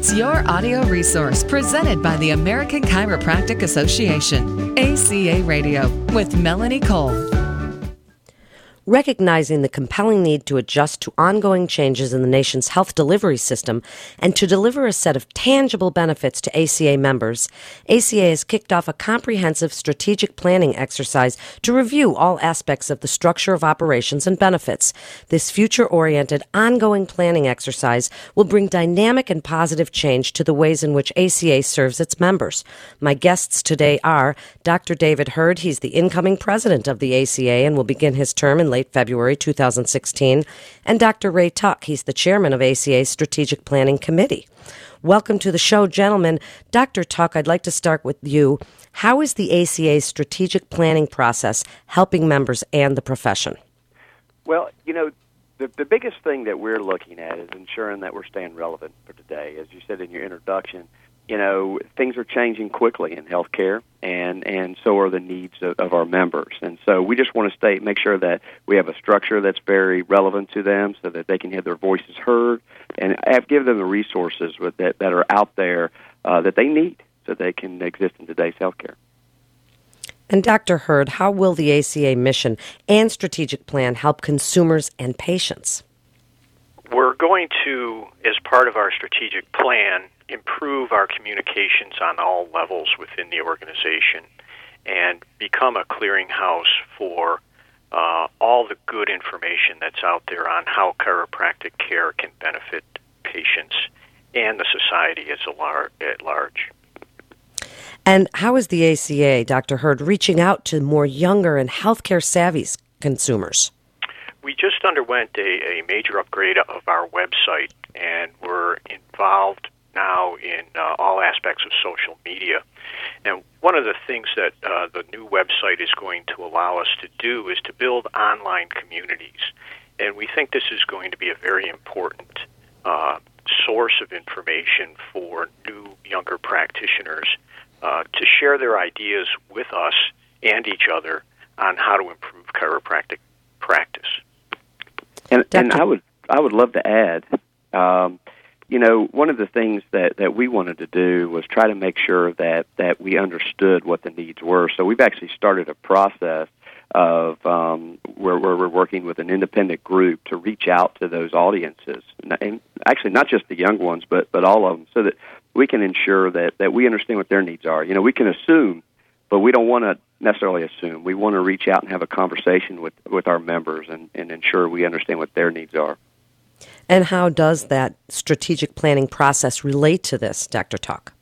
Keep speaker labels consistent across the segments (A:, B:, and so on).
A: It's your audio resource presented by the American Chiropractic Association, ACA Radio, with Melanie Cole.
B: Recognizing the compelling need to adjust to ongoing changes in the nation's health delivery system and to deliver a set of tangible benefits to ACA members, ACA has kicked off a comprehensive strategic planning exercise to review all aspects of the structure of operations and benefits. This future oriented, ongoing planning exercise will bring dynamic and positive change to the ways in which ACA serves its members. My guests today are Dr. David Herd. He's the incoming president of the ACA and will begin his term in late late February 2016, and Dr. Ray Tuck. He's the chairman of ACA's Strategic Planning Committee. Welcome to the show, gentlemen. Dr. Tuck, I'd like to start with you. How is the ACA's strategic planning process helping members and the profession?
C: Well, you know, the, the biggest thing that we're looking at is ensuring that we're staying relevant for today. As you said in your introduction, you know things are changing quickly in healthcare and and so are the needs of, of our members and so we just want to stay make sure that we have a structure that's very relevant to them so that they can have their voices heard and have, give them the resources with that that are out there uh, that they need so they can exist in today's healthcare
B: and Dr. Herd, how will the ACA mission and strategic plan help consumers and patients?
D: We're going to, as part of our strategic plan, improve our communications on all levels within the organization and become a clearinghouse for uh, all the good information that's out there on how chiropractic care can benefit patients and the society as a lar- at large.
B: And how is the ACA, Dr. Herd, reaching out to more younger and healthcare savvy consumers?
D: We just underwent a, a major upgrade of our website, and we're involved now in uh, all aspects of social media. And one of the things that uh, the new website is going to allow us to do is to build online communities. And we think this is going to be a very important uh, source of information for new, younger practitioners uh, to share their ideas with us and each other on how to improve chiropractic practice.
C: And, and I would I would love to add um, you know, one of the things that, that we wanted to do was try to make sure that, that we understood what the needs were. So we've actually started a process of um, where, where we're working with an independent group to reach out to those audiences, and actually not just the young ones, but but all of them, so that we can ensure that that we understand what their needs are. You know, we can assume, but we don't want to necessarily assume. We want to reach out and have a conversation with with our members and, and ensure we understand what their needs are.
B: And how does that strategic planning process relate to this, Dr. Tuck?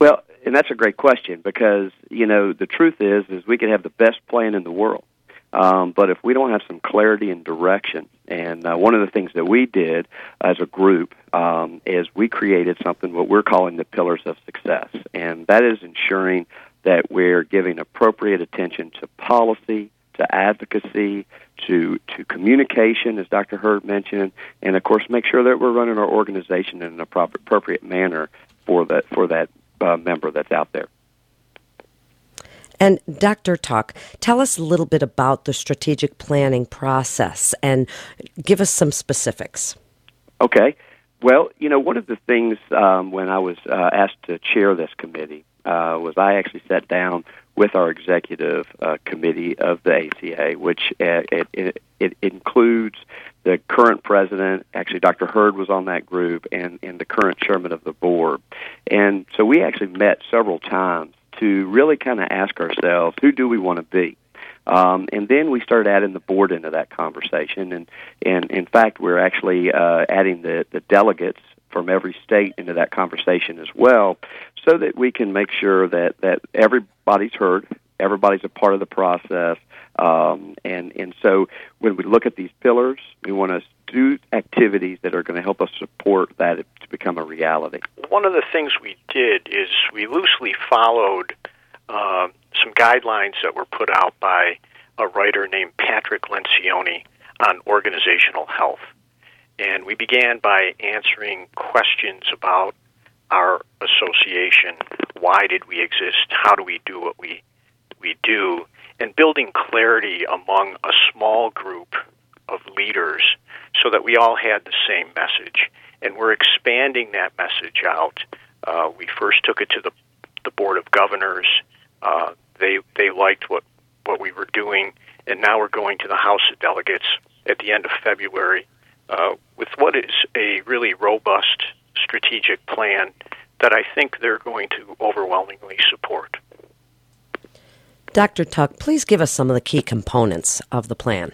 C: Well, and that's a great question because you know the truth is is we could have the best plan in the world, um, but if we don't have some clarity and direction, and uh, one of the things that we did as a group um, is we created something what we're calling the pillars of success, and that is ensuring that we're giving appropriate attention to policy, to advocacy, to to communication, as Dr. Herd mentioned, and of course, make sure that we're running our organization in an appropriate manner for that for that uh, member that's out there.
B: And Dr. Tuck, tell us a little bit about the strategic planning process and give us some specifics.
C: Okay. Well, you know, one of the things um, when I was uh, asked to chair this committee uh, was I actually sat down with our executive uh, committee of the ACA, which uh, it, it, it, includes the current president. Actually, Dr. Herd was on that group, and, and the current chairman of the board. And so we actually met several times to really kind of ask ourselves, who do we want to be? Um, and then we started adding the board into that conversation, and and in fact, we're actually uh, adding the the delegates from every state into that conversation as well, so that we can make sure that that everybody's heard, everybody's a part of the process, um, and and so when we look at these pillars, we want to do activities that are going to help us support that to become a reality.
D: One of the things we did is we loosely followed uh, some guidelines that were put out by a writer named Patrick Lencioni on organizational health. And we began by answering questions about our association. Why did we exist? How do we do what we we do? And building clarity among a small group of leaders so that we all had the same message. and we're expanding that message out. Uh, we first took it to the the board of governors. Uh, they they liked what what we were doing, and now we're going to the House of Delegates at the end of February uh, with what is a really robust strategic plan that I think they're going to overwhelmingly support.
B: Dr. Tuck, please give us some of the key components of the plan.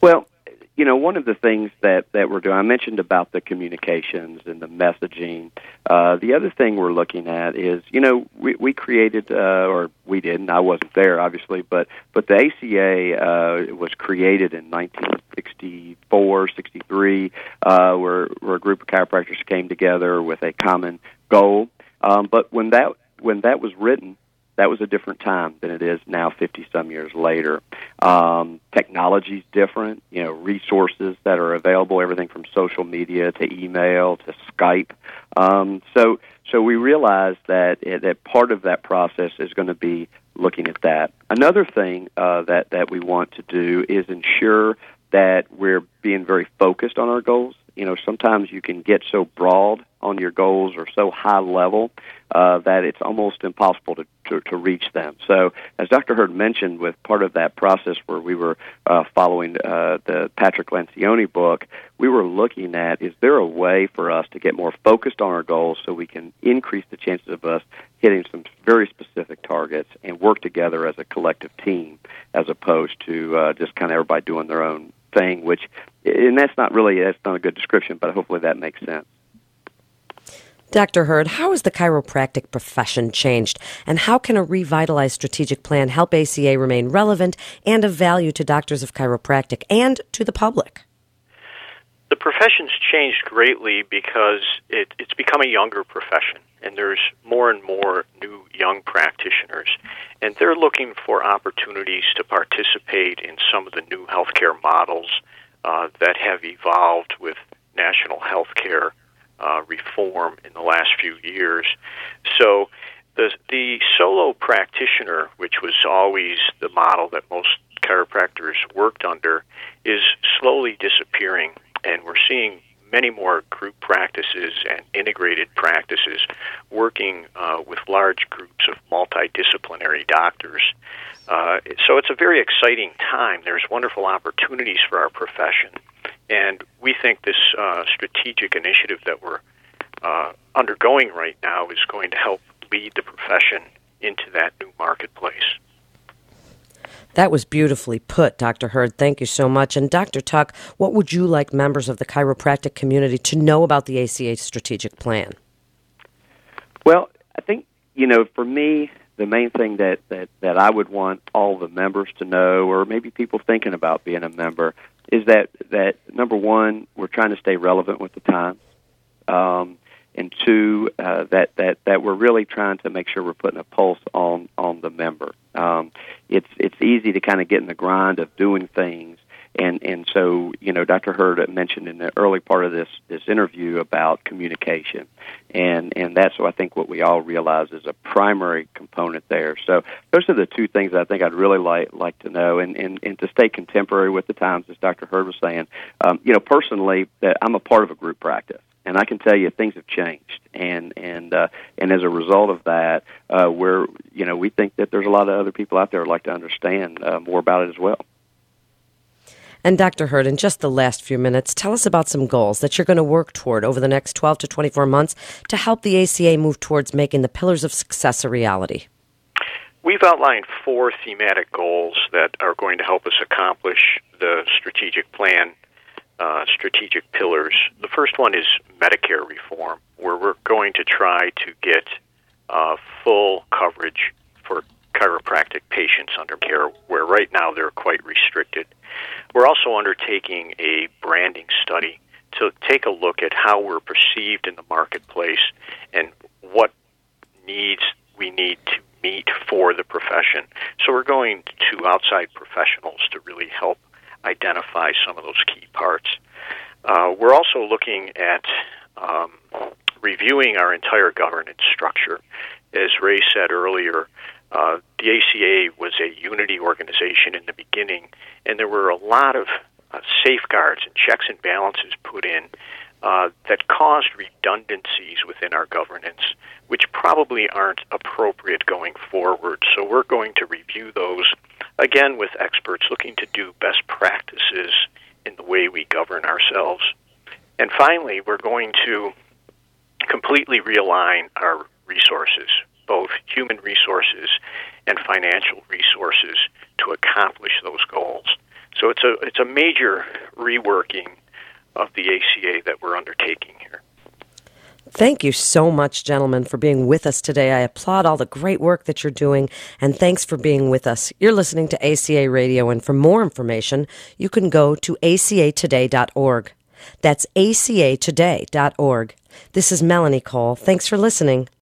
C: Well, you know, one of the things that, that we're doing, I mentioned about the communications and the messaging. Uh, the other thing we're looking at is, you know, we, we created, uh, or we didn't, I wasn't there, obviously, but, but the ACA uh, was created in 1964, 63, uh, where, where a group of chiropractors came together with a common goal. Um, but when that, when that was written, that was a different time than it is now 50 some years later. Um, technology's different you know resources that are available everything from social media to email to skype. Um, so so we realize that that part of that process is going to be looking at that. Another thing uh, that that we want to do is ensure that we're being very focused on our goals. You know sometimes you can get so broad on your goals are so high level uh, that it's almost impossible to, to, to reach them. So, as Dr. Herd mentioned, with part of that process where we were uh, following uh, the Patrick Lencioni book, we were looking at is there a way for us to get more focused on our goals so we can increase the chances of us hitting some very specific targets and work together as a collective team as opposed to uh, just kind of everybody doing their own thing, which, and that's not really, that's not a good description, but hopefully that makes sense.
B: Dr. Herd, how has the chiropractic profession changed, and how can a revitalized strategic plan help ACA remain relevant and of value to doctors of chiropractic and to the public?
D: The profession's changed greatly because it, it's become a younger profession, and there's more and more new young practitioners, and they're looking for opportunities to participate in some of the new healthcare models uh, that have evolved with national healthcare uh, reform in the last few years. So the the solo practitioner, which was always the model that most chiropractors worked under, is slowly disappearing, and we're seeing many more group practices and integrated practices working uh, with large groups of multidisciplinary doctors. Uh, so it's a very exciting time. There's wonderful opportunities for our profession. And we think this uh, strategic initiative that we're uh, undergoing right now is going to help lead the profession into that new marketplace.
B: That was beautifully put, Dr. Herd. Thank you so much. And Dr. Tuck, what would you like members of the chiropractic community to know about the ACA strategic plan?
C: Well, I think, you know, for me, the main thing that, that, that I would want all the members to know, or maybe people thinking about being a member, is that that number one, we're trying to stay relevant with the times, um, and two, uh, that that that we're really trying to make sure we're putting a pulse on on the member. Um, it's it's easy to kind of get in the grind of doing things and and so you know Dr. Herd mentioned in the early part of this this interview about communication, and and that's what I think what we all realize is a primary component there. So those are the two things I think I'd really like like to know, and and, and to stay contemporary with the times, as Dr. Herd was saying. Um, you know, personally, that I'm a part of a group practice and I can tell you things have changed, and and uh, and as a result of that, uh, we're you know we think that there's a lot of other people out there who'd like to understand uh, more about it as well.
B: And Dr. Herd, in just the last few minutes, tell us about some goals that you're going to work toward over the next 12 to 24 months to help the ACA move towards making the pillars of success a reality.
D: We've outlined four thematic goals that are going to help us accomplish the strategic plan, uh, strategic pillars. The first one is Medicare reform, where we're going to try to get uh, full coverage for chiropractic patients under care, where right now they're quite restricted. We're also undertaking a branding study to take a look at how we're perceived in the marketplace and what needs we need to meet for the profession. So we're going to outside professionals to really help identify some of those key parts. Uh, we're also looking at um, reviewing our entire governance structure. As Ray said earlier, uh, the ACA was a unity organization in the beginning, and there were a lot of uh, safeguards and checks and balances put in uh, that caused redundancies within our governance, which probably aren't appropriate going forward. So we're going to review those again with experts looking to do best practices in the way we govern ourselves. And finally, we're going to completely realign our resources, both human resources and financial resources, to accomplish those goals. So it's a it's a major reworking of the ACA that we're undertaking here.
B: Thank you so much, gentlemen, for being with us today. I applaud all the great work that you're doing, and thanks for being with us. You're listening to ACA Radio, and for more information, you can go to acatoday.org. That's acatoday.org. This is Melanie Cole. Thanks for listening.